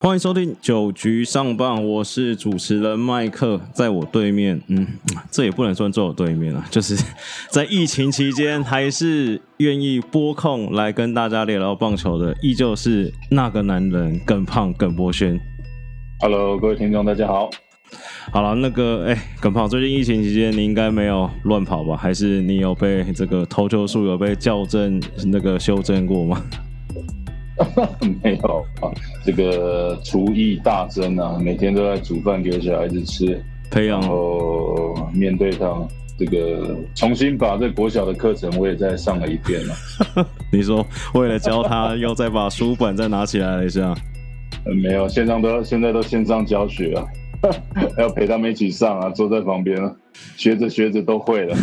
欢迎收听九局上棒，我是主持人麦克，在我对面，嗯，这也不能算在我对面啊，就是在疫情期间还是愿意播控来跟大家聊聊棒球的，依旧是那个男人耿胖耿博轩。Hello，各位听众，大家好。好了，那个，哎、耿胖，最近疫情期间你应该没有乱跑吧？还是你有被这个投球数有被校正那个修正过吗？没有啊，这个厨艺大增啊，每天都在煮饭给小孩子吃，培养后面对他这个重新把这国小的课程我也再上了一遍了。你说为了教他，又再把书本再拿起来了一下。呃没有，线上都现在都线上教学啊，要陪他们一起上啊，坐在旁边啊，学着学着都会了。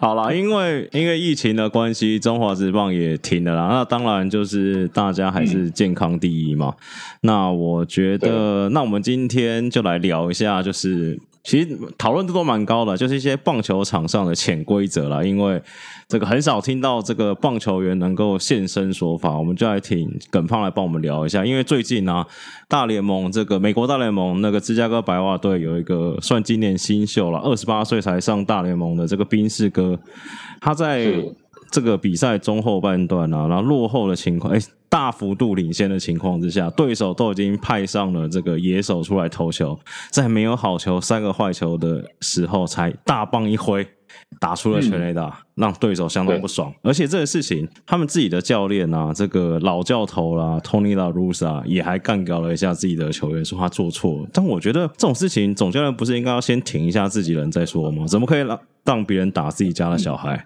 好了，因为因为疫情的关系，中华职棒也停了啦。那当然就是大家还是健康第一嘛。那我觉得，那我们今天就来聊一下，就是其实讨论度都蛮高的，就是一些棒球场上的潜规则啦。因为这个很少听到这个棒球员能够现身说法，我们就来请耿胖来帮我们聊一下。因为最近呢、大联盟这个美国大联盟那个芝加哥白袜队有一个算今年新秀了，二十八岁才上大联盟的这个宾士哥，他在这个比赛中后半段啊，然后落后的情况，哎，大幅度领先的情况之下，对手都已经派上了这个野手出来投球，在没有好球、三个坏球的时候，才大棒一挥。打出了全垒打，让对手相当不爽。而且这个事情，他们自己的教练啊，这个老教头啦，Tony La Russa 也还干掉了一下自己的球员，说他做错了。但我觉得这种事情，总教练不是应该要先停一下自己人再说吗？怎么可以让让别人打自己家的小孩？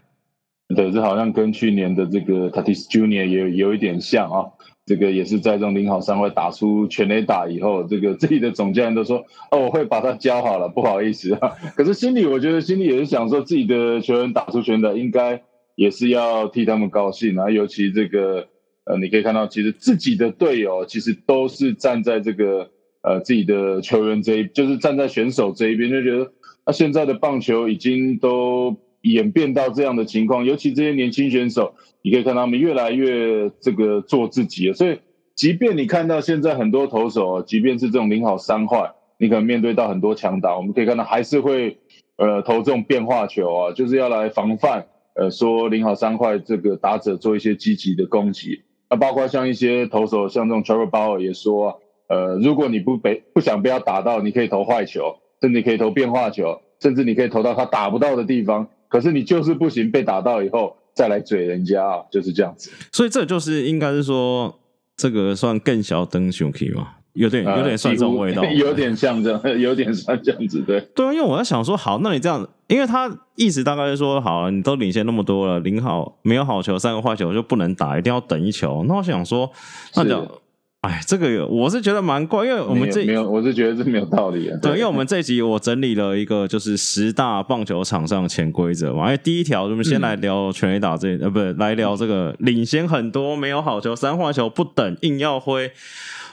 对，这好像跟去年的这个 Tatis Junior 也有一点像啊。这个也是在这种领好三坏打出全垒打以后，这个自己的总教练都说：“哦，我会把他教好了，不好意思啊。”可是心里我觉得心里也是想说，自己的球员打出全垒打，应该也是要替他们高兴啊。尤其这个呃，你可以看到，其实自己的队友其实都是站在这个呃自己的球员这一，就是站在选手这一边，就觉得那、现在的棒球已经都演变到这样的情况，尤其这些年轻选手，你可以看他们越来越这个做自己了。所以，即便你看到现在很多投手，即便是这种零好三坏，你可能面对到很多强打，我们可以看到还是会呃投这种变化球啊，就是要来防范呃说零好三坏这个打者做一些积极的攻击。那包括像一些投手，像这种 Trevor Bauer 也说、呃，如果你不被不想被他打到，你可以投坏球，甚至你可以投变化球，甚至你可以投到他打不到的地方。可是你就是不行，被打到以后再来嘴人家啊，就是这样子。所以这就是应该是说，这个算更小灯熊 key 嘛，有点有点算这种味道，呃 有点像这样，有点像这样子，对。对啊，因为我在想说，好，那你这样，因为他意思大概是说，好，你都领先那么多了，领好没有好球，三个坏球就不能打，一定要等一球。那我想说，那就，哎，这个我是觉得蛮怪，因为我们这没有，我是觉得这没有道理啊。对，因为我们这集我整理了一个就是十大棒球场上潜规则嘛。因为第一条，我们先来聊全垒打这，呃，不是来聊这个领先很多没有好球，三坏球不等硬要挥。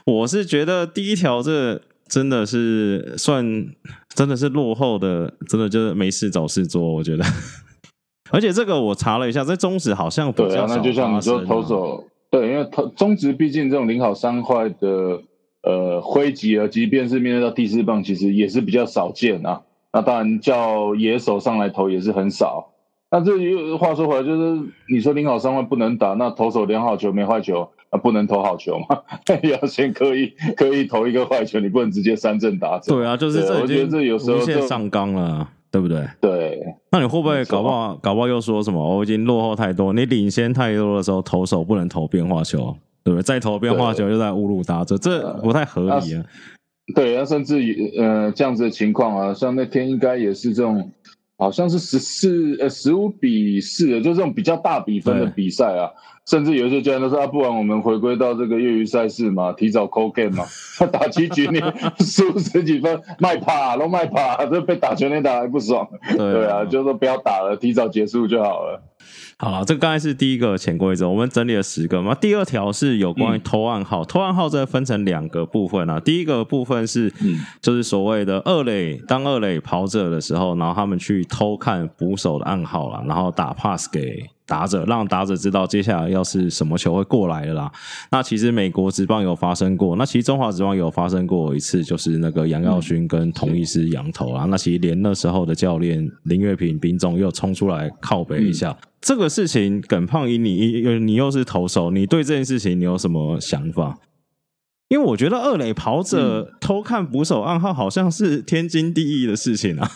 我是觉得第一条这真的是算真的是落后的，真的就是没事找事做，我觉得。而且这个我查了一下，在中职好像比对啊，较少那就像你说发生啊投手，对，因为他中职毕竟这种零好三坏的呃挥击啊，即便是面对到第四棒，其实也是比较少见啊。那当然叫野手上来投也是很少。那这又话说回来，就是你说零好三坏不能打，那投手连好球没坏球，那不能投好球嘛？要先刻意刻意投一个坏球，你不能直接三振打者。对啊，就是这已对我觉得这有时候就上纲了，对不对？对那你会不会搞不好搞不好又说什么？我已经落后太多，你领先太多的时候，投手不能投变化球，对不对？再投变化球又在侮辱打者，这不太合理啊。对，啊甚至于呃这样子的情况啊，像那天应该也是这种，好像是十四呃十五比四的，就这种比较大比分的比赛啊，甚至有一些教练都说啊，不然我们回归到这个业余赛事嘛，提早 call game 嘛，打七局你输十几分，卖怕都卖怕，这被打全垒打还不爽，对啊，就说不要打了，提早结束就好了。好了，这个刚才是第一个潜规则，我们整理了十个嘛。第二条是有关于偷暗号，偷暗号这分成两个部分啊。第一个部分是，嗯就是所谓的二垒，当二垒跑者的时候，然后他们去偷看捕手的暗号了，然后打 pass 给打者，让打者知道接下来要是什么球会过来了啦。那其实美国职棒有发生过，那其实中华职棒有发生过一次，就是那个杨耀勋跟同一师羊头啊。那其实连那时候的教练林月平、兵总又冲出来靠北一下。这个事情，耿胖一，你你又是投手，你对这件事情你有什么想法？因为我觉得二垒跑者偷看捕手暗号，好像是天经地义的事情啊。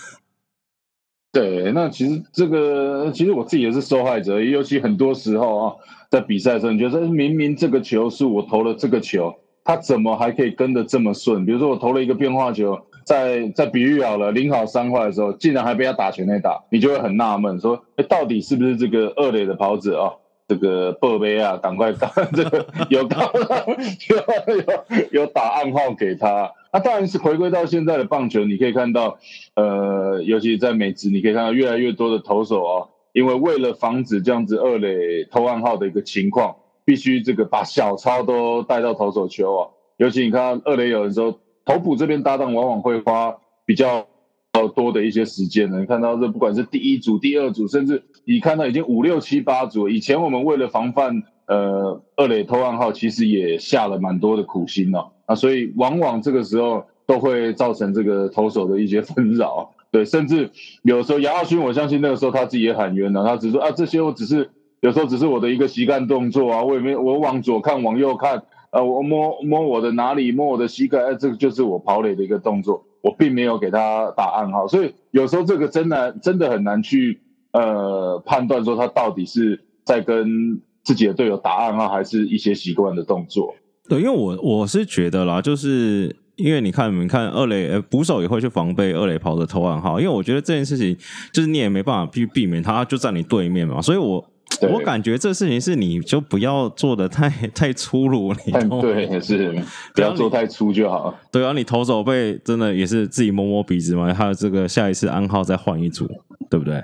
对，那其实这个，其实我自己也是受害者，尤其很多时候啊，在比赛的时候，你觉得明明这个球是我投了这个球，他怎么还可以跟得这么顺？比如说我投了一个变化球，在在比喻好了，零好三坏的时候，竟然还被他打全垒打，你就会很纳闷，说，哎，到底是不是这个二垒的跑者啊？这个贝贝啊，赶快打这个 有打有有有打暗号给他。那当然是回归到现在的棒球，你可以看到，呃，尤其在美职，你可以看到越来越多的投手啊，因为为了防止这样子二垒偷暗号的一个情况，必须这个把小抄都带到投手球啊。尤其你看二垒有的时候投捕这边搭档往往会花比较。较多的一些时间呢，看到这不管是第一组、第二组，甚至你看到已经五六七八组。以前我们为了防范呃二垒偷暗号，其实也下了蛮多的苦心哦。啊，所以往往这个时候都会造成这个投手的一些纷扰。对，甚至有时候杨耀勋，我相信那个时候他自己也喊冤了，他只说啊这些我只是有时候只是我的一个膝盖动作啊，我也没我往左看往右看，呃我摸摸我的哪里摸我的膝盖，哎这个就是我跑垒的一个动作。我并没有给他打暗号，所以有时候这个真的真的很难去呃判断说他到底是在跟自己的队友打暗号，还是一些习惯的动作。对，因为我我是觉得啦，就是因为你看，你看二垒捕手也会去防备二垒跑的投暗号，因为我觉得这件事情就是你也没办法去避免，他就在你对面嘛，所以我。我感觉这事情是你就不要做的太 太粗鲁，你 对是 不要做太粗就好。对啊，你投手被真的也是自己摸摸鼻子嘛，还有这个下一次暗号再换一组，对不对？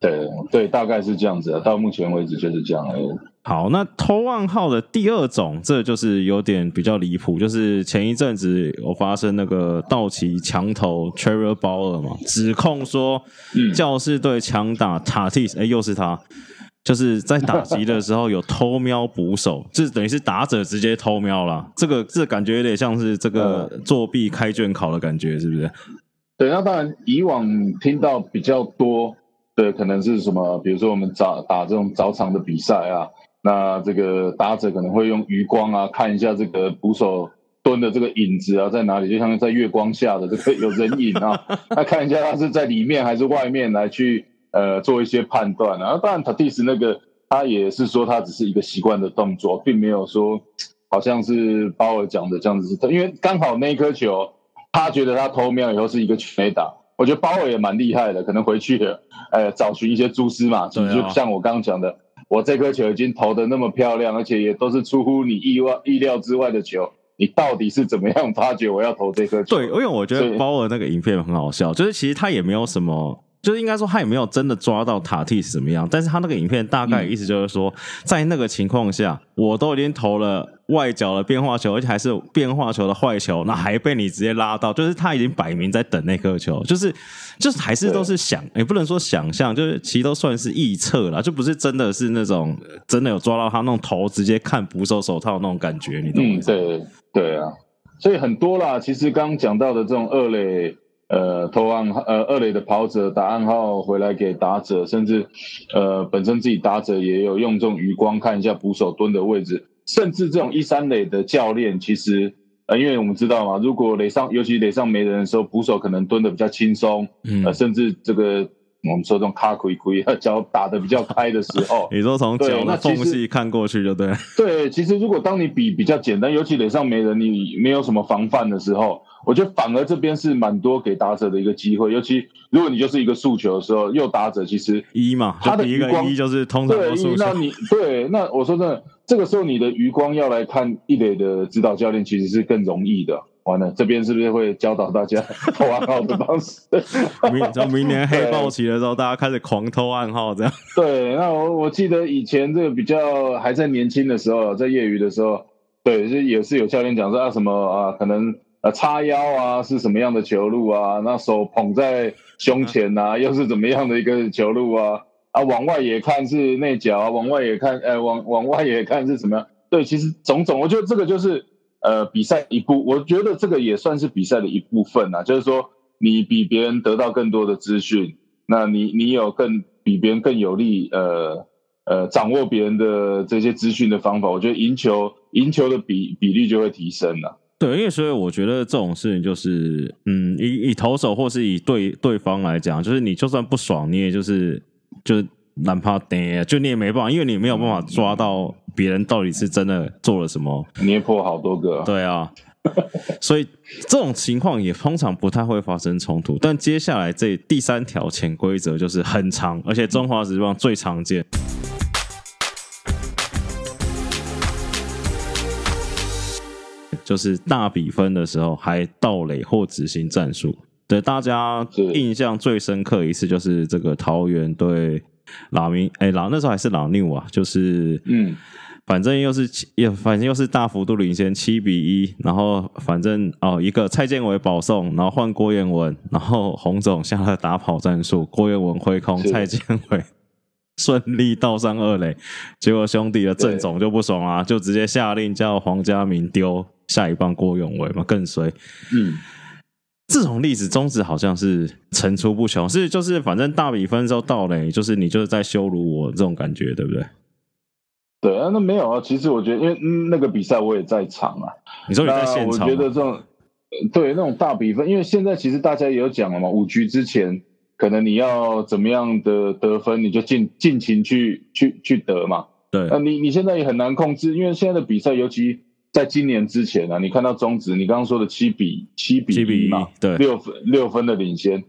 对对，大概是这样子。到目前为止就是这样。好，那偷暗号的第二种，这就是有点比较离谱，就是前一阵子有发生那个道奇墙头 t r e v o r Bauer 嘛，指控说教士队强打塔蒂斯，哎，又是他。就是在打击的时候有偷瞄捕手，这等于是打者直接偷瞄了。这个这感觉有点像是这个作弊开卷考的感觉，是不是？对，那当然以往听到比较多的可能是什么？比如说我们早打这种早场的比赛啊，那这个打者可能会用余光啊看一下这个捕手蹲的这个影子啊在哪里，就像在月光下的这个 有人影啊，那看一下他是在里面还是外面来去。呃，做一些判断啊，当然塔蒂斯那个他也是说他只是一个习惯的动作，并没有说好像是鲍尔讲的这样子，因为刚好那一颗球他觉得他投瞄以后是一个全垒打，我觉得包尔也蛮厉害的，可能回去呃找寻一些蛛丝马迹，就像我刚刚讲的，我这颗球已经投的那么漂亮，而且也都是出乎你意外意料之外的球，你到底是怎么样发觉我要投这颗球？对，因为我觉得包尔那个影片很好笑，就是其实他也没有什么。就是应该说他也没有真的抓到塔蒂是怎么样，但是他那个影片大概意思就是说，在那个情况下，我都已经投了外角的变化球，而且还是变化球的坏球，那还被你直接拉到，就是他已经摆明在等那颗球，就是就是还是都是想，也不能说想象，就是其实都算是臆测了，就不是真的是那种真的有抓到他那种头直接看捕手手套那种感觉，你懂吗？对对啊，所以很多啦，其实刚刚讲到的这种二垒。呃，投暗呃二垒的跑者打暗号回来给打者，甚至呃本身自己打者也有用这种余光看一下捕手蹲的位置，甚至这种一三垒的教练，其实呃因为我们知道嘛，如果垒上尤其垒上没人的时候，捕手可能蹲的比较轻松，呃甚至这个我们说这种卡亏亏，脚打的比较开的时候，你说从脚的缝隙看过去就对。对，其实如果当你比比较简单，尤其垒上没人，你没有什么防范的时候。我觉得反而这边是蛮多给打者的一个机会，尤其如果你就是一个诉求的时候，又打者其实一嘛，他的余光就是通常对，那你对，那我说真的，这个时候你的余光要来看一垒的指导教练，其实是更容易的。完了，这边是不是会教导大家 偷暗号的方式？明从明年黑豹起的时候，大家开始狂偷暗号，这样。对，那我我记得以前这个比较还在年轻的时候，在业余的时候，对，就也是有教练讲说啊什么啊，可能。呃，叉腰啊，是什么样的球路啊？那手捧在胸前呐，又是怎么样的一个球路啊？啊，往外也看是内角啊，往外也看，呃，往往外也看是什么样？对，其实种种，我觉得这个就是呃比赛一部，我觉得这个也算是比赛的一部分啊，就是说你比别人得到更多的资讯，那你你有更比别人更有利，呃呃，掌握别人的这些资讯的方法，我觉得赢球赢球的比比例就会提升了。对，因为所以我觉得这种事情就是，嗯，以以投手或是以对对方来讲，就是你就算不爽，你也就是就难怕跌，就你也没办法，因为你没有办法抓到别人到底是真的做了什么，捏破好多个。对啊，所以这种情况也通常不太会发生冲突。但接下来这第三条潜规则就是很长，而且中华职棒最常见。就是大比分的时候还盗垒或执行战术，对大家印象最深刻一次就是这个桃园对 老明，哎老那时候还是老六啊，就是嗯，反正又是又反正又是大幅度领先七比一，然后反正哦一个蔡建伟保送，然后换郭彦文，然后洪总下了打跑战术，郭彦文挥空，蔡建伟顺利倒上二垒，结果兄弟的郑总就不爽啊，就直接下令叫黄家明丢。下一棒郭永伟嘛，更衰。嗯，这种例子宗旨好像是层出不穷，是就是反正大比分之后到了，就是你就是在羞辱我这种感觉，对不对？对啊，那没有啊。其实我觉得，因为那个比赛我也在场啊。你说你在现场？我觉得这种对那种大比分，因为现在其实大家也有讲了嘛，五局之前可能你要怎么样的得分，你就尽尽情去去去得嘛。对，那你你现在也很难控制，因为现在的比赛尤其。在今年之前呢，你看到中职，你刚刚说的七比七比一嘛，对，六分六分的领先，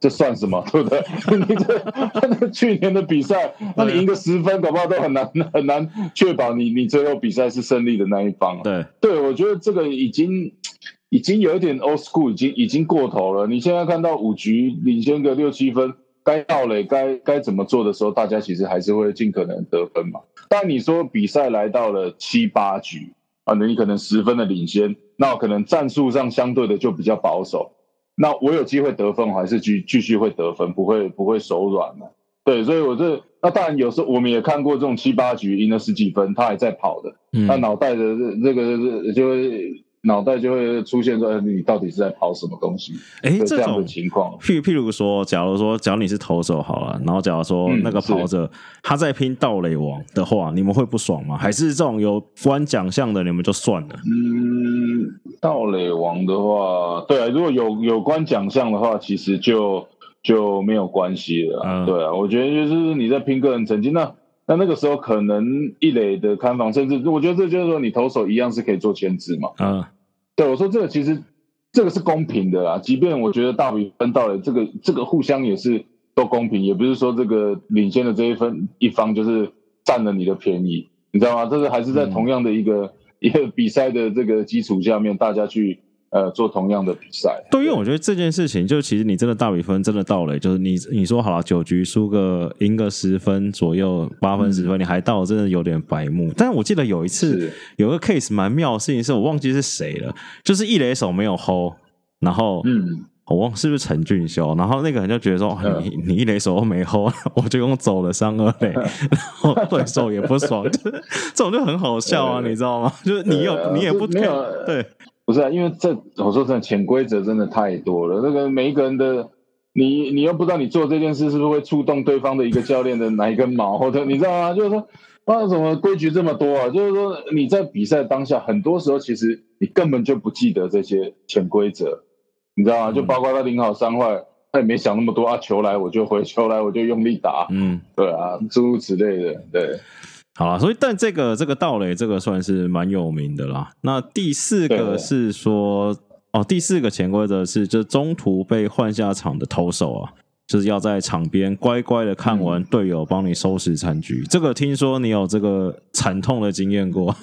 这算什么？对不对？你这去年的比赛，那你赢个十分，搞不好都很难很难确保你你最后比赛是胜利的那一方。对，对我觉得这个已经已经有一点 old school，已经已经过头了。你现在看到五局领先个六七分，该到垒该该怎么做的时候，大家其实还是会尽可能得分嘛。但你说比赛来到了七八局。啊，你可能十分的领先，那可能战术上相对的就比较保守。那我有机会得分，我还是继继续会得分，不会不会手软的。对，所以我这那当然有时候我们也看过这种七八局赢了十几分，他还在跑的，他脑袋的这这个就会。脑袋就会出现说：“你到底是在跑什么东西？”哎，这样的情况，譬譬如说，假如说，假如你是投手好了，然后假如说那个跑者他在拼盗垒王的话，你们会不爽吗？还是这种有关奖项的，你们就算了？嗯，盗垒王的话，对啊，如果有有关奖项的话，其实就就没有关系了。嗯对啊，我觉得就是你在拼个人成绩，那那那个时候可能一垒的看防，甚至我觉得这就是说，你投手一样是可以做牵制嘛。嗯。对，我说这个其实这个是公平的啦，即便我觉得大比分到了，这个这个互相也是都公平，也不是说这个领先的这一分一方就是占了你的便宜，你知道吗？这个还是在同样的一个一个比赛的这个基础下面，大家去。呃，做同样的比赛，对，因为我觉得这件事情，就其实你真的大比分真的到了，就是你你说好了九局输个赢个十分左右，八分十分，你还到，真的有点白目。但是我记得有一次有个 case 蛮妙的事情，是我忘记是谁了，就是一垒手没有 hold，然后嗯，我忘是不是陈俊修，然后那个人就觉得说你你一垒手都没 hold，我就用走了三二垒，然后对手也不爽，这种就很好笑啊，你知道吗？就是你有你也不对。不是啊，因为这我说真的，潜规则真的太多了。那个每一个人的，你你又不知道你做这件事是不是会触动对方的一个教练的 哪一根毛，或者你知道吗？就是说，啊，什么规矩这么多啊？就是说你在比赛当下，很多时候其实你根本就不记得这些潜规则，你知道吗？就包括他领好三坏，他也没想那么多啊，球来我就回，球来我就用力打，嗯，对啊，诸如此类的，对。好了，所以但这个这个道垒这个算是蛮有名的啦。那第四个是说，哦，第四个潜规则是，就中途被换下场的投手啊，就是要在场边乖乖的看完队友帮你收拾残局。这个听说你有这个惨痛的经验过？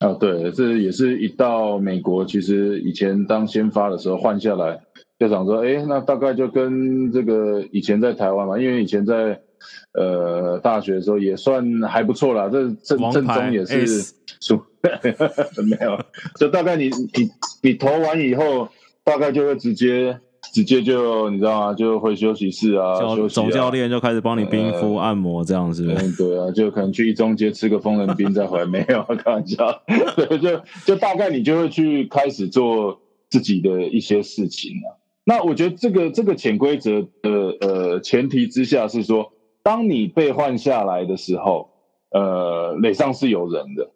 啊，对，这也是一到美国，其实以前当先发的时候换下来，就想说，哎，那大概就跟这个以前在台湾嘛，因为以前在。呃，大学的时候也算还不错啦，这正正中也是输，没有，就大概你你你投完以后，大概就会直接直接就你知道吗？就回休息室啊，教休息啊总教练就开始帮你冰敷、按摩，这样是不是？嗯，对啊，就可能去一中街吃个疯人冰再回来，没有开玩笑。对，就就大概你就会去开始做自己的一些事情啊。那我觉得这个这个潜规则的呃前提之下是说，当你被换下来的时候，呃，垒上是有人的。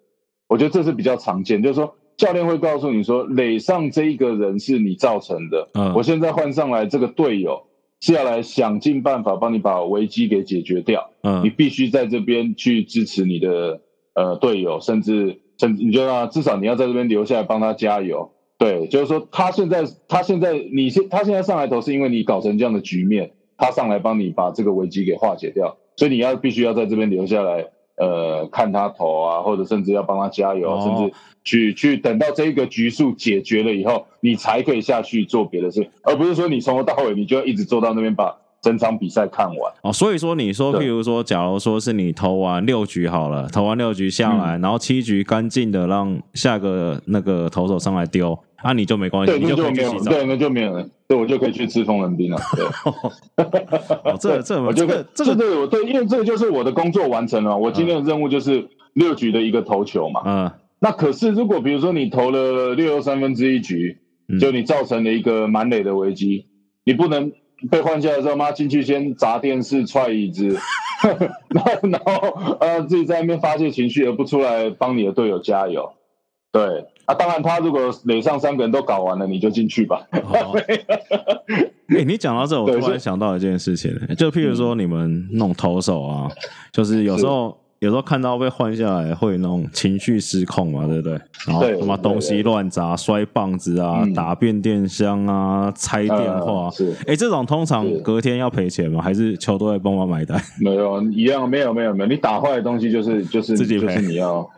我觉得这是比较常见，就是说教练会告诉你说，垒上这一个人是你造成的，嗯我现在换上来这个队友是要来想尽办法帮你把危机给解决掉。嗯你嗯必须在这边去支持你的呃队友，甚至甚至你就让他至少你要在这边留下来帮他加油。对，就是说他现在他现在你现他现在上来投是因为你搞成这样的局面，他上来帮你把这个危机给化解掉，所以你要必须要在这边留下来，呃，看他投啊，或者甚至要帮他加油，哦。甚至去去等到这一个局数解决了以后，你才可以下去做别的事，而不是说你从头到尾你就要一直坐到那边把整场比赛看完。哦，所以说你说，譬如说，假如说是你投完六局好了，投完六局下嗯。来，然后七局干净的让下个那个投手上来丢，啊，你就没关系，对，你就可那就没有，以去洗澡。对，那就没有了，对，我就可以去吃风人冰了。对，哦，这这 我就这个这个，对我对，因为这个就是我的工作完成了，我今天的任务就是六局的一个投球嘛。嗯那可是如果比如说你投了六又三分之一局，嗯就你造成了一个满垒的危机，你不能被换下来之后，妈进去先砸电视、踹椅子，然后然后呃自己在那边发泄情绪，而不出来帮你的队友加油。对啊，当然他如果垒上三个人都搞完了，你就进去吧。哦。哎、你讲到这，我突然想到一件事情，就譬如说你们那种投手啊，就是有时候有时候看到被换下来会那种情绪失控嘛，对不对？然后对他妈东西乱砸、摔棒子啊、嗯。打变电箱啊、拆电话。呃，是。哎、这种通常隔天要赔钱吗？还是球队会帮忙买单？没有一样，没有没有没有，你打坏的东西就是就是自己赔。就是你要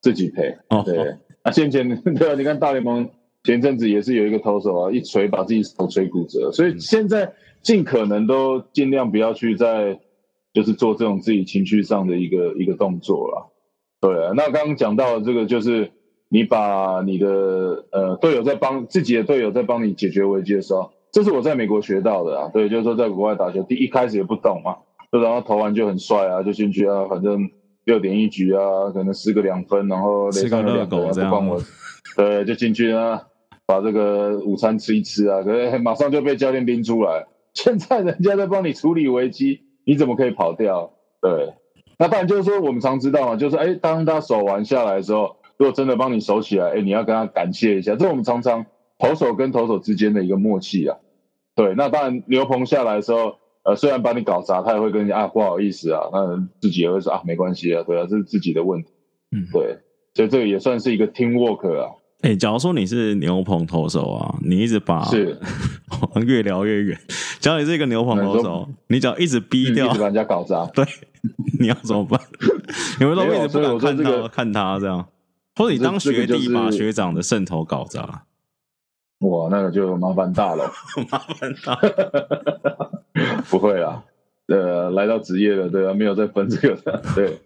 自己赔。哦。对，啊，先前 对啊，你看大联盟前阵子也是有一个投手啊，一锤把自己手锤骨折，所嗯以现在尽可能都尽量不要去在就是做这种自己情绪上的一个一个动作了。对啊，那刚刚讲到的这个就是你把你的呃队友在帮自己的队友在帮你解决危机的时候，这是我在美国学到的啊。对，就是说在国外打球，第一开始也不懂嘛，就然后投完就很帅啊，就进去啊，反正六点一局啊，可能失个两分，然后垒上有两个人吃个热狗这样不关我，对，就进去啊，把这个午餐吃一吃啊，可是马上就被教练拎出来。现在人家在帮你处理危机，你怎么可以跑掉？对，那当然就是说我们常知道嘛，就是哎，当他守完下来的时候，如果真的帮你守起来，哎，你要跟他感谢一下，这是我们常常投手跟投手之间的一个默契啊。对，那当然牛棚下来的时候，呃，虽然把你搞砸，他也会跟你啊不好意思啊，那自己也会说啊没关系啊，对啊，这是自己的问题，嗯，对，所以这个也算是一个 team work 啊，哎、假如说你是牛棚投手啊，你一直把是 越聊越远。假如你是一个牛棚投手你只要一直逼掉嗯一直把人家搞砸，对，你要怎么办？你们都一直不敢看到、我说这个看他这样，或者你当学弟把学长的渗透搞砸，哇，那个就麻烦大了。麻烦他。不会啦，呃，来到职业了，对啊，没有再分这个的，对，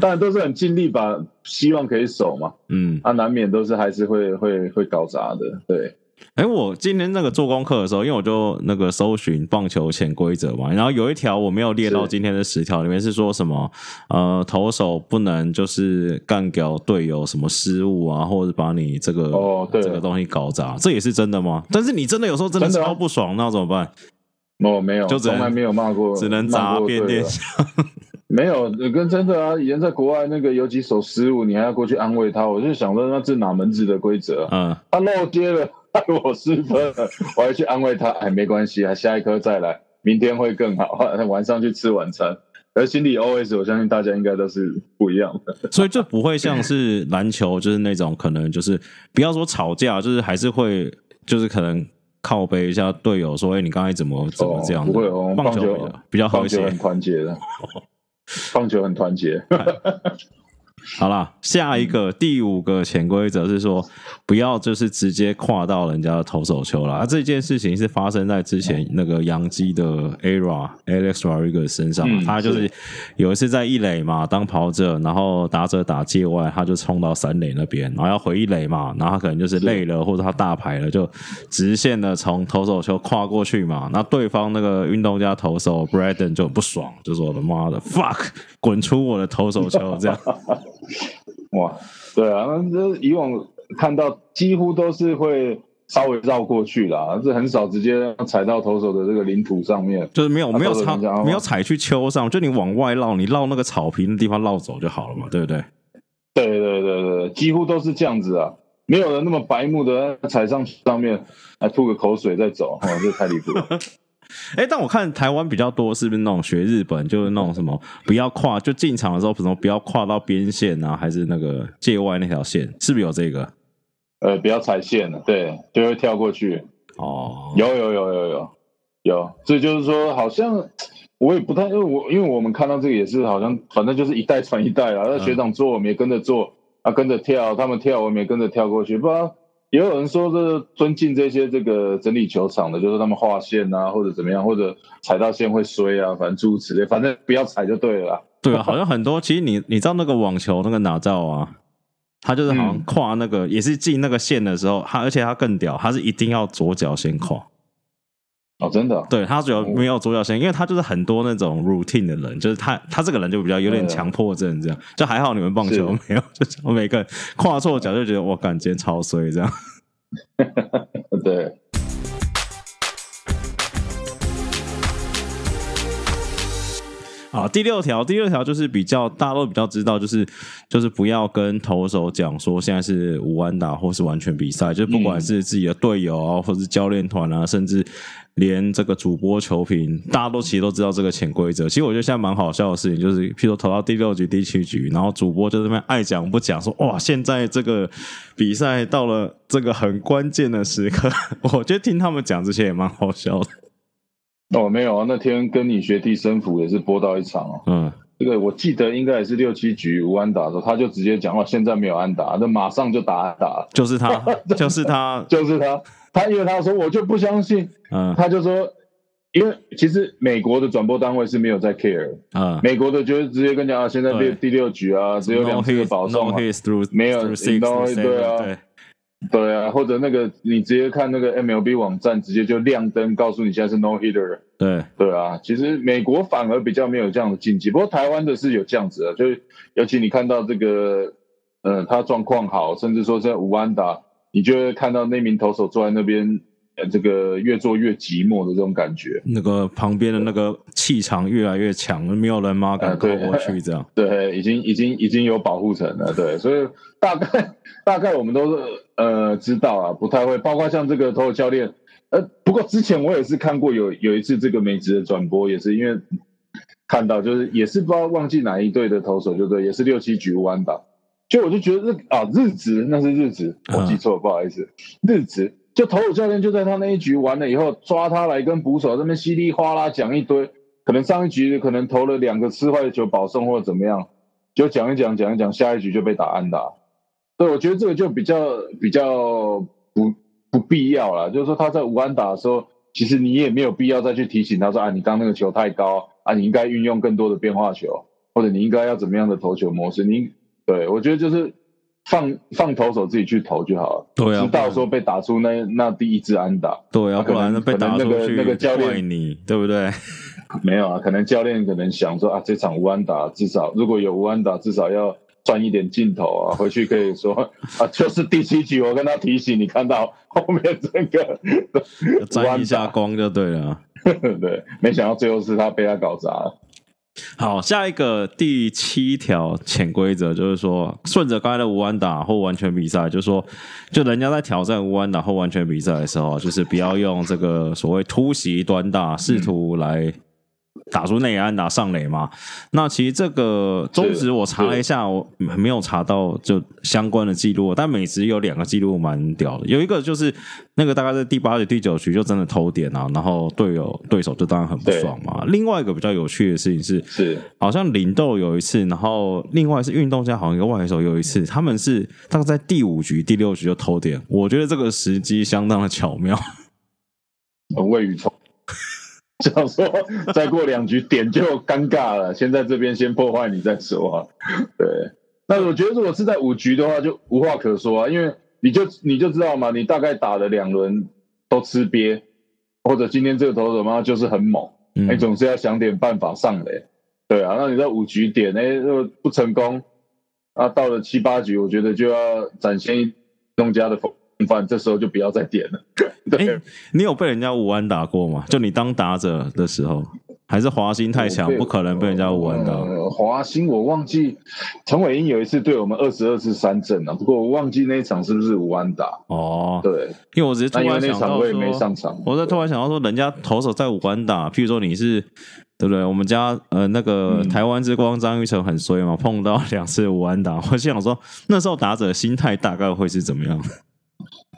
当然都是很尽力把希望可以守嘛，嗯，啊，难免都是还是会会会搞砸的，对，哎、我今天那个做功课的时候，因为我就那个搜寻棒球潜规则嘛，然后有一条我没有列到今天的十条里面，是说什么呃，投手不能就是干掉队友什么失误啊，或者把你这个哦对。这个东西搞砸，这也是真的吗？但是你真的有时候真的超不爽，那怎么办？哦，没有，就从来没有骂过，只能骂砸变电箱。没有，呃跟真的啊，以前在国外那个有几手失误，你还要过去安慰他，我就想说那这哪门子的规则啊？嗯，他漏接了，害我失分了，我还去安慰他，哎，没关系啊，下一颗再来，明天会更好，晚上去吃晚餐。而心理 OS，我相信大家应该都是不一样的。所以这不会像是篮球，就是那种可能就是不要说吵架，就是还是会就是可能靠背一下队友说，哎、你刚才怎么怎么这样子？不会哦，棒球球比较比较和谐棒球很。团结的，棒球很团结。好啦，下一个第五个潜规则是说，不要就是直接跨到人家的投手球了。啊。这件事情是发生在之前那个洋基的 ERA Alex Rodriguez 身上，他就是有一次在一垒嘛当跑者，然后打者打界外，他就冲到三垒那边，然后要回一垒嘛，然后他可能就是累了或者他大牌了，就直线的从投手球跨过去嘛。那对方那个运动家投手 Braden 就不爽，就说：“我的妈的，fuck，滚出我的投手球！”这样。哇，对啊，那这以往看到几乎都是会稍微绕过去啦，是很少直接踩到投手的这个领土上面，就是没有没有踩没有踩去丘上，就你往外绕，你绕那个草坪的地方绕走就好了嘛，对不对？对对对对，几乎都是这样子啊，没有人那么白目的踩上上面还吐个口水再走，哦，这太离谱了。哎，但我看台湾比较多，是不是那种学日本，就是那种什么不要跨，就进场的时候什么不要跨到边线啊，还是那个界外那条线，是不是有这个？呃，不要踩线了，对，就会跳过去。哦，有有有有有有，这就是说，好像我也不太，因为我因为我们看到这个也是好像，反正就是一代传一代啊，那学长做我们也跟着做，啊跟着跳，他们跳我们也跟着跳过去，不知道。也有人说，这尊敬这些这个整理球场的，就是他们画线啊，或者怎么样，或者踩到线会衰啊，反正诸如此类，反正不要踩就对了。对啊，好像很多，其实你你知道那个网球那个哪照啊？他就是好像跨那个也是进那个线的时候，他而且他更屌，他是一定要左脚先跨。哦，真的，对他主要没有左脚先，因为他就是很多那种 routine 的人，就是他他这个人就比较有点强迫症，这样就还好你们棒球没有，就我每个人跨错脚就觉得我感觉超衰这样。对。好，第六条，第六条就是比较大家都比较知道，就是就是不要跟投手讲说现在是无安打或是完全比赛，就不管是自己的队友啊，或是教练团啊，甚至连这个主播球评，大家都其实都知道这个潜规则。其实我觉得现在蛮好笑的事情，就是譬如说投到第六局、第七局，然后主播就这边爱讲不讲，说哇，现在这个比赛到了这个很关键的时刻，我觉得听他们讲这些也蛮好笑的。哦，没有啊，那天跟你学弟生辅也是播到一场哦。嗯，这个我记得应该也是六七局无安打的时候，他就直接讲话，现在没有安打，那马上就打安打，就是他，就是他，就是他，他因为他说我就不相信，嗯，他就说，因为其实美国的转播单位是没有在 care，啊，美国的就是直接跟讲啊，现在第第六局啊，只有两次保送，没有，对啊。对啊，或者那个你直接看那个 MLB 网站，直接就亮灯告诉你现在是 No Hitter。对对啊，其实美国反而比较没有这样的禁忌，不过台湾的是有这样子的，就是尤其你看到这个，呃，他状况好，甚至说在五安打，你就会看到那名投手坐在那边。呃这个越做越寂寞的这种感觉，那个旁边的那个气场越来越强，没有人吗？敢过过去这样？对，已经已经已经有保护层了，对，所以大概大概我们都是呃知道啊，不太会，包括像这个投手教练，呃，不过之前我也是看过有有一次这个美职的转播，也是因为看到就是也是不知道忘记哪一队的投手，就对，也是六七局弯打，就我就觉得日啊日职那是日职，我记错了，不好意思，日职。就投手教练就在他那一局完了以后，抓他来跟捕手这边稀里哗啦讲一堆，可能上一局可能投了两个吃坏的球保送或者怎么样，就讲一讲讲一讲，下一局就被打安打。对，我觉得这个就比较比较不不必要了。就是说他在无安打的时候，其实你也没有必要再去提醒他说啊，你刚那个球太高啊，你应该运用更多的变化球，或者你应该要怎么样的投球模式。你对我觉得就是。放放投手自己去投就好了，对啊，直到说被打出那那第一支安打，对啊，不然被打那个那个教练你对不对？没有啊，可能教练可能想说啊，这场无安打至少如果有无安打，至少要赚一点镜头啊，回去可以说啊，就是第七局我跟他提醒，你看到后面这个沾一下光就对了，对，没想到最后是他被他搞砸了。好，下一个第七条潜规则就是说，顺着刚才的无安打或完全比赛，就是说，就人家在挑战无安打或完全比赛的时候，就是不要用这个所谓突袭短打试图来打出内安打上垒嘛。那其实这个中职我查了一下，我没有查到就相关的记录，但美职有两个记录蛮屌的，有一个就是那个大概在第八局、第九局就真的偷点啊，然后队友对手就当然很不爽嘛。另外一个比较有趣的事情是，是好像林豆有一次，然后另外是运动家好像一个外手有一次，他们是大概在第五局、第六局就偷点，我觉得这个时机相当的巧妙。未雨绸 想说再过两局点就尴尬了，先在这边先破坏你再说啊。对，那我觉得如果是在五局的话，就无话可说啊，因为你就你就知道嘛，你大概打了两轮都吃瘪，或者今天这个投手嘛就是很猛，你总是要想点办法上垒。对啊，那你在五局点，哎，如果不成功，啊，到了七八局，我觉得就要展现东家的风范，这时候就不要再点了。哎，你有被人家五安打过吗？就你当打者的时候，还是华兴太强，不可能被人家五安打。华兴我忘记，陈伟英有一次对我们二十二次三振啊，不过我忘记那一场是不是五安打。哦，对，因为我直接突然想到说，没上场。我在突然想到说，人家投手在五安打，譬如说你是，对不对？我们家呃那个台湾之光张玉成很衰嘛，碰到两次五安打，我心想说，那时候打者心态大概会是怎么样？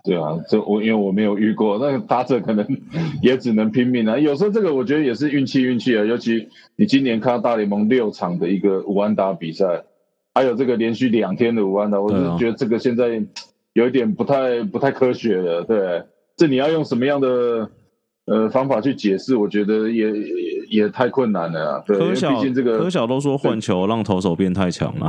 对啊，这我因为我没有遇过，那个打者可能 也只能拼命啊。有时候这个我觉得也是运气运气啊，尤其你今年看到大联盟六场的一个五安打比赛，还有这个连续两天的五安打，我是觉得这个现在有一点不太不太科学了。对，这你要用什么样的呃方法去解释？我觉得也也太困难了啊。对，因为毕竟这个科小都说换球让投手变太强了。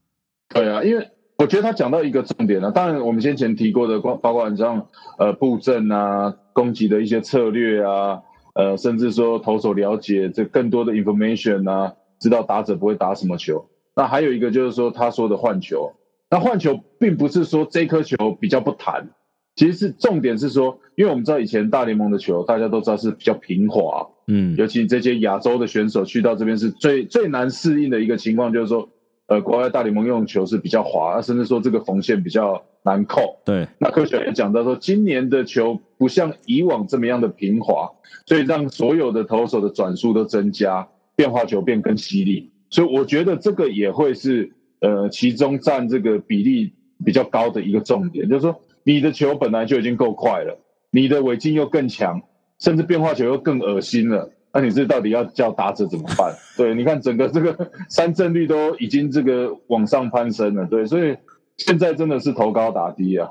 对啊，因为。我觉得他讲到一个重点了，当然我们先前提过的，包包括像呃布阵啊、攻击的一些策略啊，呃，甚至说投手了解这更多的 information 啊，知道打者不会打什么球。那还有一个就是说他说的换球，那换球并不是说这颗球比较不弹，其实是重点是说，因为我们知道以前大联盟的球大家都知道是比较平滑，嗯，尤其这些亚洲的选手去到这边是最最难适应的一个情况，就是说。呃，国外大联盟用球是比较滑，甚至说这个缝线比较难扣。对，那科学也讲到说，今年的球不像以往这么样的平滑，所以让所有的投手的转速都增加，变化球变更犀利。所以我觉得这个也会是呃其中占这个比例比较高的一个重点，就是说你的球本来就已经够快了，你的尾劲又更强，甚至变化球又更恶心了。那你这到底要叫打者怎么办？对，你看整个这个三振率都已经这个往上攀升了，对，所以现在真的是投高打低啊。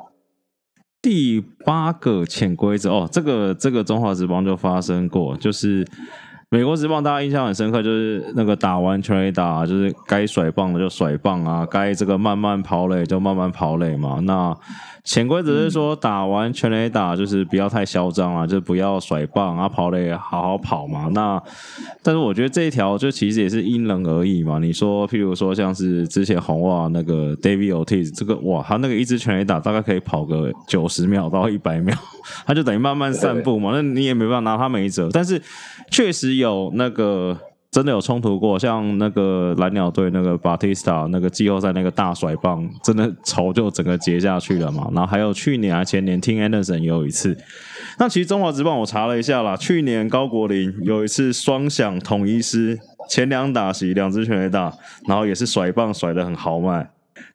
第八个潜规则哦，这个这个中华职棒就发生过，就是美国职棒大家印象很深刻，就是那个打完全垒打，就是该甩棒的就甩棒啊，该这个慢慢跑垒就慢慢跑垒嘛，那。潜规则是说，打完全垒打就是不要太嚣张啊，就不要甩棒啊，跑垒好好跑嘛。那但是我觉得这一条就其实也是因人而异嘛。你说，譬如说像是之前红袜那个 David Ortiz 这个哇，他那个一支全垒打大概可以跑个九十秒到一百秒，他就等于慢慢散步嘛。那你也没办法拿他没辙。但是确实有那个。真的有冲突过，像那个蓝鸟队那个 Batista 那个季后赛那个大甩棒，真的仇就整个结下去了嘛。然后还有去年啊前年，Tim Anderson 也有一次。那其实中华职棒我查了一下啦，去年高国林有一次双响统一师前两打席两支全垒打，然后也是甩棒甩的很豪迈。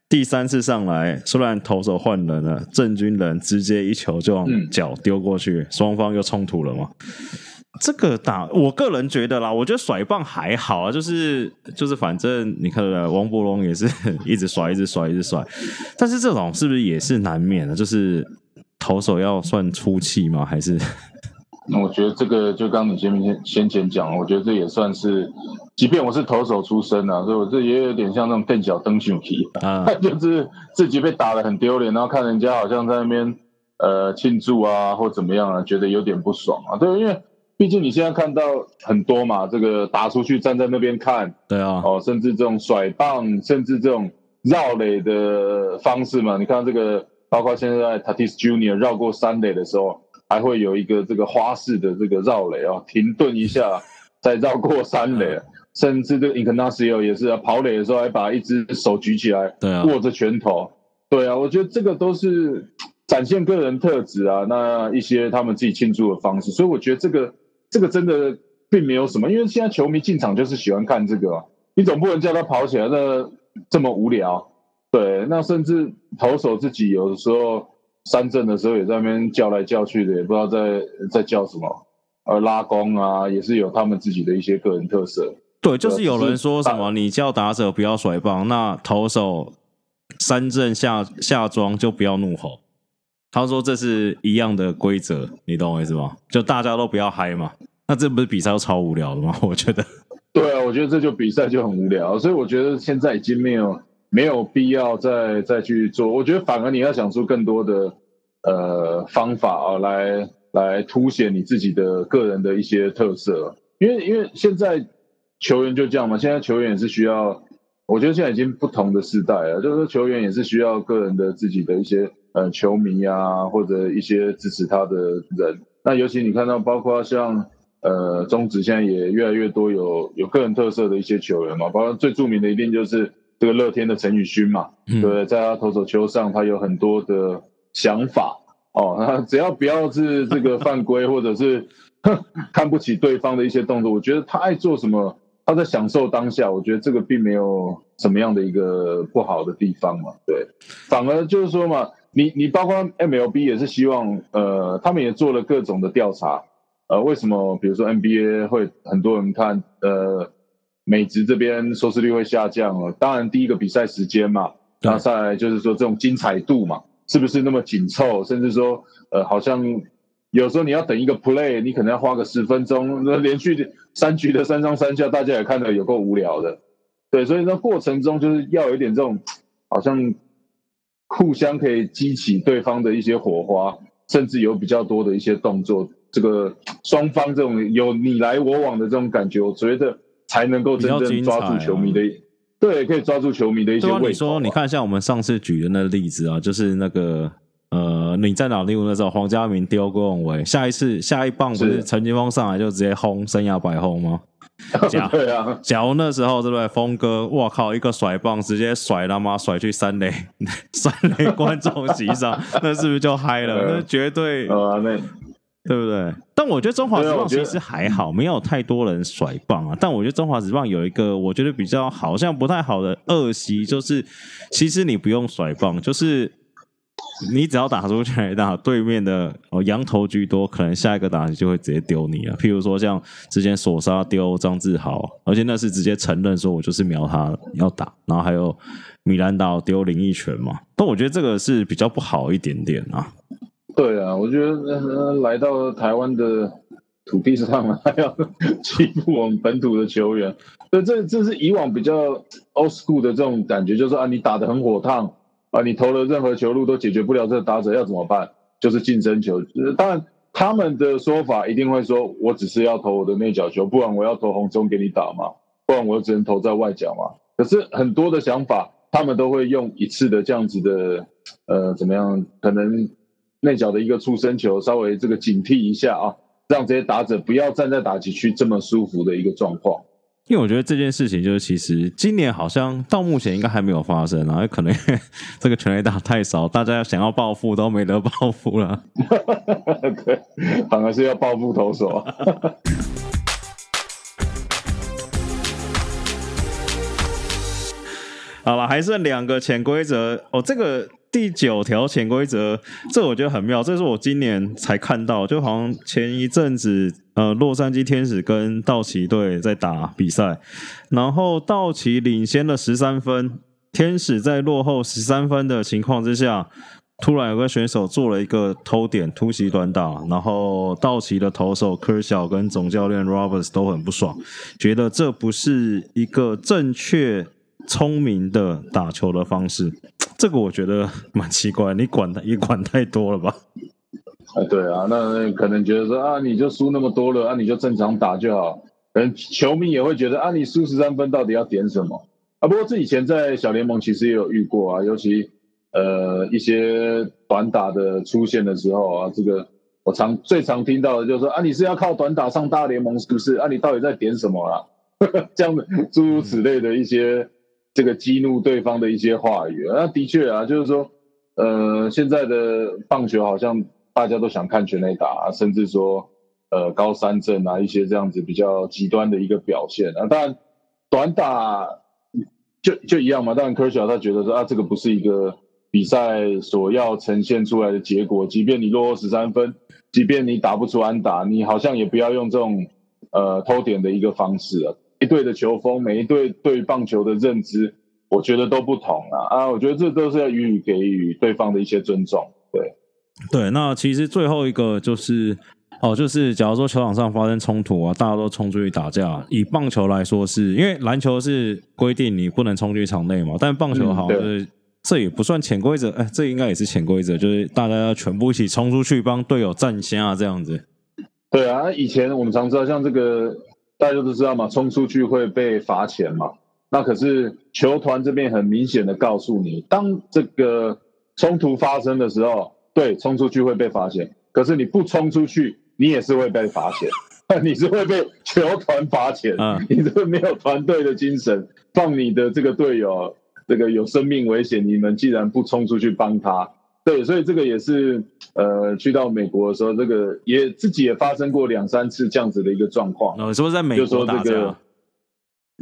第三次上来，虽然投手换人了，郑军人直接一球就往脚丢过去，双方又冲突了嘛。这个打，我个人觉得啦，我觉得甩棒还好啊，就是就是，反正你看，王伯龙也是 一直甩，一直甩，一直甩。但是这种是不是也是难免的？就是投手要算出气吗？还是？那我觉得这个就刚你前面先先前讲，我觉得这也算是，即便我是投手出身啊，所以我这也有点像那种更小灯熊皮啊，就是自己被打得很丢脸，然后看人家好像在那边呃庆祝啊或怎么样啊，觉得有点不爽啊。对，因为。毕竟你现在看到很多嘛，这个打出去站在那边看，对啊，哦，甚至这种甩棒，甚至这种绕垒的方式嘛，你看这个，包括现在 Tatis Junior 绕过三垒的时候，还会有一个这个花式的这个绕垒啊，停顿一下 再绕过三垒，甚至这个 Incarnation 也是啊，跑垒的时候还把一只手举起来，对啊，握着拳头，对啊，我觉得这个都是展现个人特质啊，那一些他们自己庆祝的方式，所以我觉得这个。这个真的并没有什么，因为现在球迷进场就是喜欢看这个，你总不能叫他跑起来，那这么无聊。对，那甚至投手自己有的时候三振的时候也在那边叫来叫去的，也不知道在在叫什么。呃，拉弓啊，也是有他们自己的一些个人特色。对，就是有人说什么，你叫打者不要甩棒，那投手三振下下庄就不要怒吼。他说这是一样的规则，你懂我意思吗？就大家都不要嗨嘛。那这不是比赛超无聊的吗？我觉得。对啊，我觉得这就比赛就很无聊，所以我觉得现在已经没有没有必要再再去做。我觉得反而你要想出更多的呃方法啊，来来凸显你自己的个人的一些特色。因为因为现在球员就这样嘛，现在球员也是需要，我觉得现在已经不同的时代了，就是说球员也是需要个人的自己的一些。呃，球迷啊，或者一些支持他的人，那尤其你看到，包括像呃，中职现在也越来越多有有个人特色的一些球员嘛，包括最著名的一定就是这个乐天的陈宇勋嘛，对，在他投手球上，他有很多的想法哦，他只要不要是这个犯规，或者是看不起对方的一些动作，我觉得他爱做什么，他在享受当下，我觉得这个并没有什么样的一个不好的地方嘛，对，反而就是说嘛。你你包括 MLB 也是希望，呃，他们也做了各种的调查，呃，为什么比如说 NBA 会很多人看，呃，美职这边收视率会下降了？当然第一个比赛时间嘛，然后再来就是说这种精彩度嘛，是不是那么紧凑？甚至说，呃，好像有时候你要等一个 play，你可能要花个十分钟，那连续三局的三上三下，大家也看得有够无聊的，对，所以说过程中就是要有一点这种好像。互相可以激起对方的一些火花，甚至有比较多的一些动作，这个双方这种有你来我往的这种感觉，我觉得才能够真正抓住球迷的，对，可以抓住球迷的一些。你说，你看像我们上次举的那个例子啊，就是那个呃，你在哪？例如那时候黄家明丢郭永伟，下一次下一棒不是陈金峰上来就直接轰生涯百轰吗？假对啊，假如那时候对不对？峰哥，我靠，一个甩棒直接甩他妈甩去三垒，三垒观众席上，那是不是就嗨了？那绝对啊，那对不对？但我觉得中华职棒其实还好，没有太多人甩棒啊。但我觉得中华职棒有一个我觉得比较好像不太好的恶习，就是其实你不用甩棒，就是。你只要打出去，打对面的哦羊头居多，可能下一个打就会直接丢你了。譬如说像之前索沙丢张志豪，而且那是直接承认说我就是瞄他要打。然后还有米兰岛丢林奕泉嘛，但我觉得这个是比较不好一点点啊。对啊，我觉得来到台湾的土地上还要欺负我们本土的球员，这这这是以往比较 old school 的这种感觉，就是啊你打的很火烫。啊，你投了任何球路都解决不了这个打者要怎么办？就是近身球。当然，他们的说法一定会说，我只是要投我的内角球，不然我要投红中给你打嘛，不然我只能投在外角嘛。可是很多的想法，他们都会用一次的这样子的，呃，怎么样？可能内角的一个出生球，稍微这个警惕一下啊，让这些打者不要站在打击区这么舒服的一个状况。因为我觉得这件事情就是，其实今年好像到目前应该还没有发生啊，可能 这个全垒打太少，大家想要报复都没得报复了。对，反而是要报复投手。好了，还剩两个潜规则哦，这个。第九条潜规则，这我觉得很妙，这是我今年才看到，就好像前一阵子，呃，洛杉矶天使跟道奇队在打比赛，然后道奇领先了十三分，天使在落后十三分的情况之下，突然有个选手做了一个偷点突袭短打，然后道奇的投手科小跟总教练 Roberts 都很不爽，觉得这不是一个正确聪明的打球的方式。这个我觉得蛮奇怪，你管他也管太多了吧？啊，对啊，那可能觉得说啊，你就输那么多了啊，你就正常打就好。嗯，球迷也会觉得啊，你输十三分到底要点什么啊？不过这以前在小联盟其实也有遇过啊，尤其呃一些短打的出现的时候啊，这个我常最常听到的就是说啊，你是要靠短打上大联盟是不是？啊，你到底在点什么啊？这样的诸如此类的一些。这个激怒对方的一些话语，那的确啊，就是说，呃，现在的棒球好像大家都想看全垒打，甚至说，呃高三症啊一些这样子比较极端的一个表现啊。当然短打就就一样嘛。当然科小他觉得说啊这个不是一个比赛所要呈现出来的结果，即便你落后十三分，即便你打不出安打，你好像也不要用这种呃偷点的一个方式啊。一队的球风，每一队对棒球的认知。我觉得都不同啊啊！我觉得这都是要予以给予对方的一些尊重。对对，那其实最后一个就是哦，就是假如说球场上发生冲突啊，大家都冲出去打架。以棒球来说，是因为篮球是规定你不能冲去场内嘛，但棒球好像是这也不算潜规则，哎，这应该也是潜规则，就是大家要全部一起冲出去帮队友占先啊，这样子。对啊，以前我们常知道，像这个大家都知道嘛，冲出去会被罚钱嘛。那可是球团这边很明显的告诉你，当这个冲突发生的时候，对，冲出去会被罚钱。可是你不冲出去，你也是会被罚钱，你是会被球团罚钱。嗯，你这个没有团队的精神，放你的这个队友这个有生命危险，你们既然不冲出去帮他，对，所以这个也是呃，去到美国的时候，这个也自己也发生过两三次这样子的一个状况。哦，是不是在美国打架？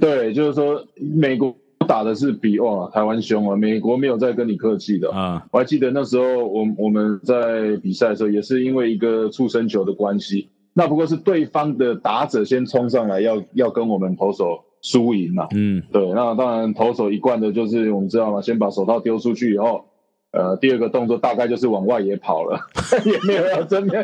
对，就是说美国打的是比哇台湾凶啊，美国没有在跟你客气的啊。我还记得那时候我我们在比赛的时候，也是因为一个触身球的关系，那不过是对方的打者先冲上来要要跟我们投手输赢嘛。嗯，对，那当然投手一贯的就是我们知道嘛，先把手套丢出去以后。呃，第二个动作大概就是往外野跑了，也没有要正面，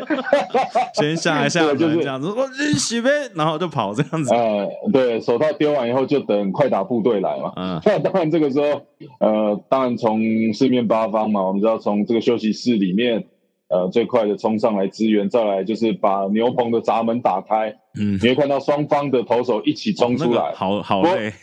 先下一下就是这样子，我洗呗，然后就跑这样子。呃，对手套丢完以后就等快打部队来嘛。嗯，那当然这个时候，呃，当然从四面八方嘛，我们知道从这个休息室里面，呃，最快的冲上来支援，再来就是把牛棚的闸门打开。嗯，你会看到双方的投手一起冲出来，好好累。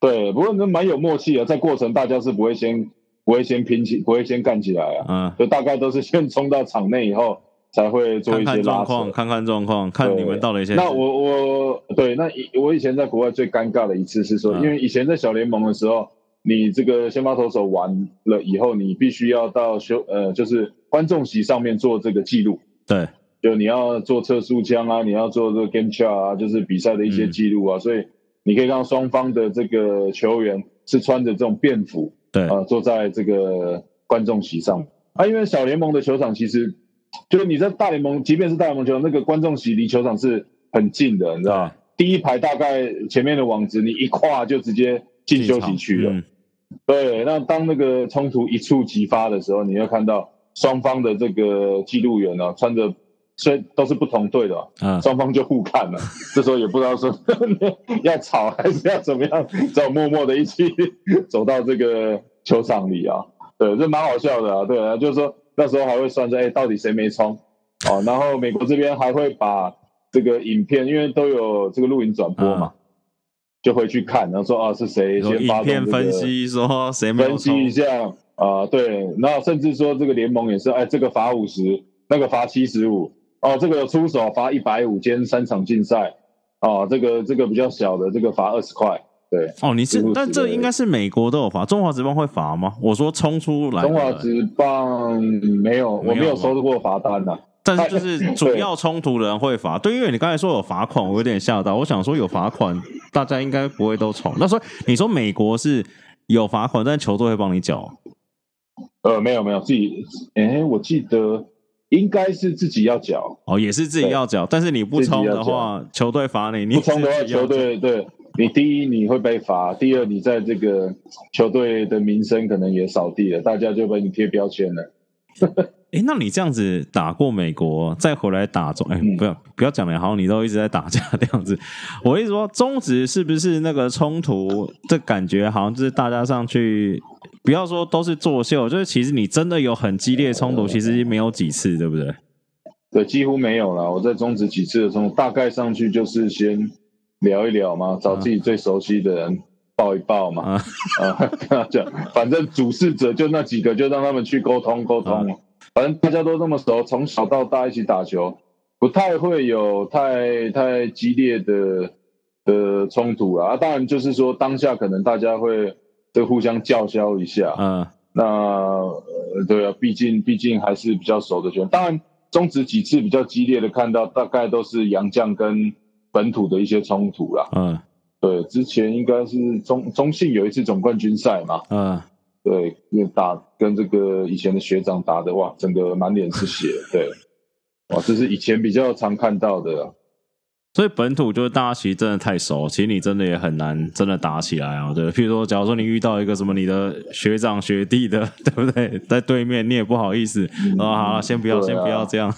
对，不过那蛮有默契的，在过程大家是不会先。不会先拼起，不会先干起来啊！嗯，就大概都是先冲到场内以后，才会做一些拉况，看看状况，看你们到了一些。那我我对那以我以前在国外最尴尬的一次是说，因为以前在小联盟的时候，你这个先发投手完了以后，你必须要到休呃，就是观众席上面做这个记录。对，就你要做测速枪啊，你要做这个 game chart 啊，就是比赛的一些记录啊，所以你可以让双方的这个球员是穿着这种便服。对啊，坐在这个观众席上啊，因为小联盟的球场其实就是你在大联盟，即便是大联盟球场，那个观众席离球场是很近的，你知道第一排大概前面的网子，你一跨就直接进休息区了。对，那当那个冲突一触即发的时候，你会看到双方的这个记录员呢，穿着。所以都是不同队的，嗯，双方就互看了。这时候也不知道说 要吵还是要怎么样，只好默默的一起走到这个球场里啊。对，这蛮好笑的啊。对啊，就是说那时候还会算着，哎，到底谁没冲？哦，然后美国这边还会把这个影片，因为都有这个录影转播嘛，就会去看，然后说啊是谁先发片分析说谁没分析一下啊，对，然后甚至说这个联盟也是，哎，这个罚五十，那个罚七十五。哦，这个出手罚一百五，兼三场竞赛。哦，这个这个比较小的，这个罚二十块。对，哦，你是，但这应该是美国都有罚，中华职棒会罚吗？我说冲出来，中华职棒没有，我没有收过罚单的。但是就是主要冲突的人会罚。对，因为你刚才说有罚款，我有点吓到。我想说有罚款，大家应该不会都冲。那所以你说美国是有罚款，但球队会帮你缴？呃，没有没有，自己，哎，我记得。应该是自己要缴哦，也是自己要缴。但是你不充的话，球队罚你。你不充的话，球队对你第一你会被罚，第二你在这个球队的名声可能也扫地了，大家就被你贴标签了。哎，那你这样子打过美国，再回来打中，哎，不要不要讲了，好像你都一直在打架这样子。我意思说，中职是不是那个冲突这感觉，好像就是大家上去。不要说都是作秀，就是其实你真的有很激烈冲突，其实没有几次，对不对？对，几乎没有了。我在终止几次的冲突，大概上去就是先聊一聊嘛，找自己最熟悉的人抱一抱嘛，啊，跟他讲，反正主事者就那几个，就让他们去沟通沟通。反正大家都那么熟，从小到大一起打球，不太会有太太激烈的的冲突啊。当然，就是说当下可能大家会。这互相叫嚣一下，嗯，那对啊，毕竟毕竟还是比较熟的球员。当然，中职几次比较激烈的看到，大概都是洋将跟本土的一些冲突啦。嗯对，之前应该是中中信有一次总冠军赛嘛，嗯，对，因为打跟这个以前的学长打的，哇，整个满脸是血，对，哇，这是以前比较常看到的。所以本土就是大家其实真的太熟，其实你真的也很难真的打起来啊。对，譬如说，假如说你遇到一个什么你的学长学弟的，对不对？在对面你也不好意思啊，好了，先不要，啊先不要这样。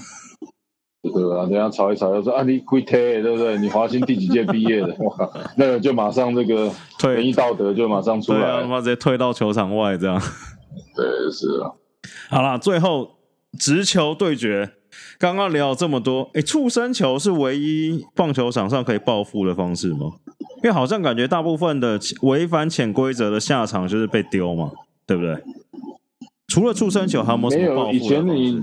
对啊，等下吵一吵，要说啊你归退，对不对？你华兴第几届毕业的？哇，那个就马上这个退仁义道德就马上出来他。妈直接退到球场外这样。对，是啊，好啦，最后直球对决，刚刚聊了这么多，诶，触身球是唯一棒球场上可以报复的方式吗？因为好像感觉大部分的违反潜规则的下场就是被丢嘛，对不对？除了触身球，还有没有什么报复的前你？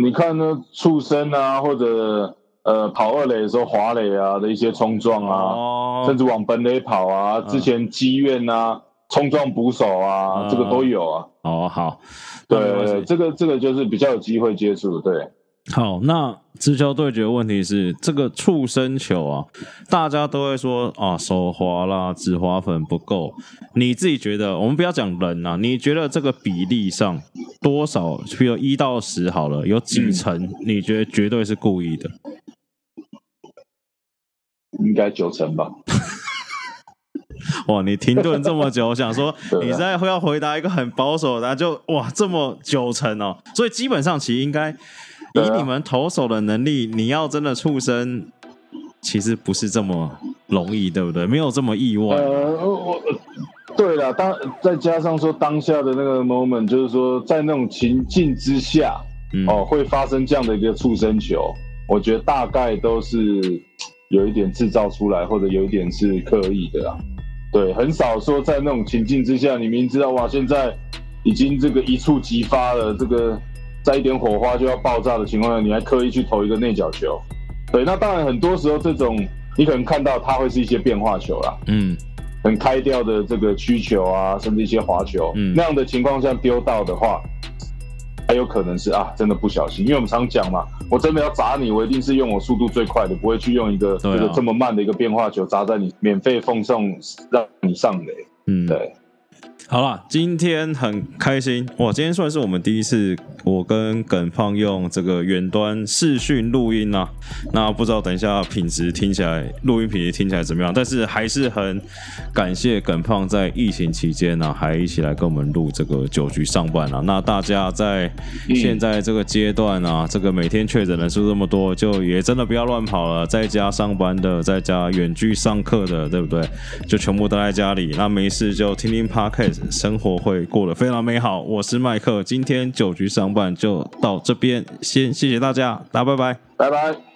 你看那畜生啊，或者呃跑二垒的时候滑垒啊的一些冲撞啊，甚哦，至往本垒跑啊，之前积怨啊，冲撞捕手啊，嗯这个都有啊。哦，好，对，这个这个就是比较有机会接触，对。好，那直球对决的问题是，这个触身球啊，大家都会说啊，手滑啦，指滑粉不够。你自己觉得，我们不要讲人啊，你觉得这个比例上多少，比如一到十好了，有几成你觉得绝对是故意的？应该九成吧。哇，你停顿这么久，我想说 你在要回答一个很保守的就哇这么九成哦，所以基本上其实应该以你们投手的能力，你要真的触身，其实不是这么容易，对不对？没有这么意外。呃，我我对了，当再加上说当下的那个 moment，就是说在那种情境之下，嗯，哦，会发生这样的一个触身球，我觉得大概都是有一点制造出来，或者有一点是刻意的啦。对，很少说在那种情境之下，你明知道哇，现在已经这个一触即发了，这个在一点火花就要爆炸的情况下，你还刻意去投一个内角球。对，那当然很多时候这种你可能看到它会是一些变化球啦，嗯很开掉的这个曲球啊，甚至一些滑球，嗯那样的情况下丢到的话，还有可能是啊，真的不小心，因为我们常讲嘛，我真的要砸你，我一定是用我速度最快的，不会去用一个、这个这么慢的一个变化球砸在你，免费奉送让你上垒。嗯，对，好啦，今天很开心哇！今天算是我们第一次，我跟耿胖用这个远端视讯录音啊。那不知道等一下品质听起来，录音品质听起来怎么样？但是还是很感谢耿胖在疫情期间呢、还一起来跟我们录这个酒局上班啊。那大家在现在这个阶段啊，这个每天确诊人数这么多，就也真的不要乱跑了，在家上班的，在家远距上课的，对不对？就全部待在家里，那没事就听听 podcast，生活会过得非常美好。我是麦克，今天酒局上班就到这边，先谢谢大家，大家拜拜。拜拜。